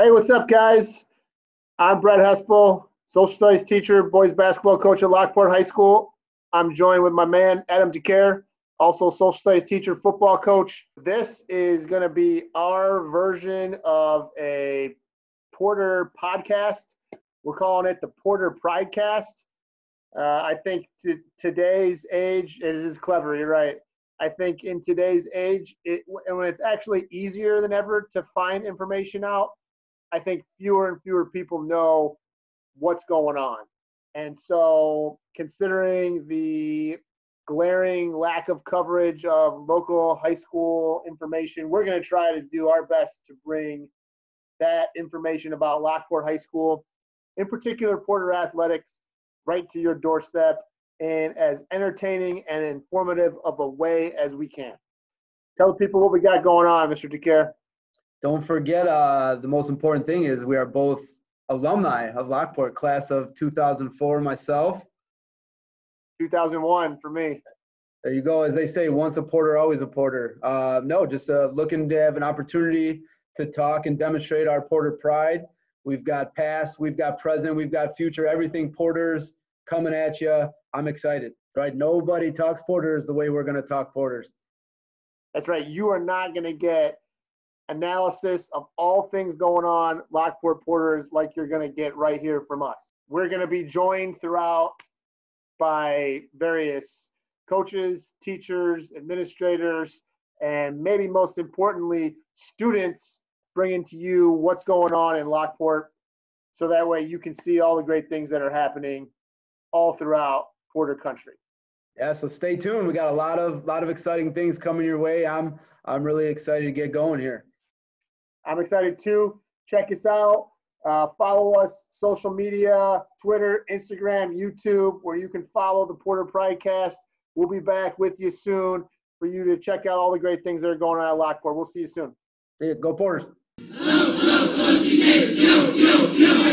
Hey, what's up, guys? I'm Brett Hespel, social studies teacher, boys basketball coach at Lockport High School. I'm joined with my man, Adam DeCare, also social studies teacher, football coach. This is going to be our version of a Porter podcast. We're calling it the Porter Pridecast. Uh, I think to today's age, it is clever. You're right. I think in today's age, it, when it's actually easier than ever to find information out, I think fewer and fewer people know what's going on. And so, considering the glaring lack of coverage of local high school information, we're going to try to do our best to bring that information about Lockport High School, in particular Porter Athletics, right to your doorstep in as entertaining and informative of a way as we can. Tell the people what we got going on, Mr. DeCare don't forget uh, the most important thing is we are both alumni of Lockport, class of 2004 myself. 2001 for me. There you go. As they say, once a porter, always a porter. Uh, no, just uh, looking to have an opportunity to talk and demonstrate our porter pride. We've got past, we've got present, we've got future, everything porters coming at you. I'm excited, right? Nobody talks porters the way we're going to talk porters. That's right. You are not going to get analysis of all things going on Lockport Porters like you're going to get right here from us. We're going to be joined throughout by various coaches, teachers, administrators, and maybe most importantly, students bringing to you what's going on in Lockport so that way you can see all the great things that are happening all throughout Porter country. Yeah, so stay tuned. We got a lot of lot of exciting things coming your way. I'm I'm really excited to get going here. I'm excited too. Check us out. Uh, follow us social media, Twitter, Instagram, YouTube, where you can follow the Porter Pridecast. We'll be back with you soon for you to check out all the great things that are going on at Lockport. We'll see you soon. See you. Go Porters. Hello, hello,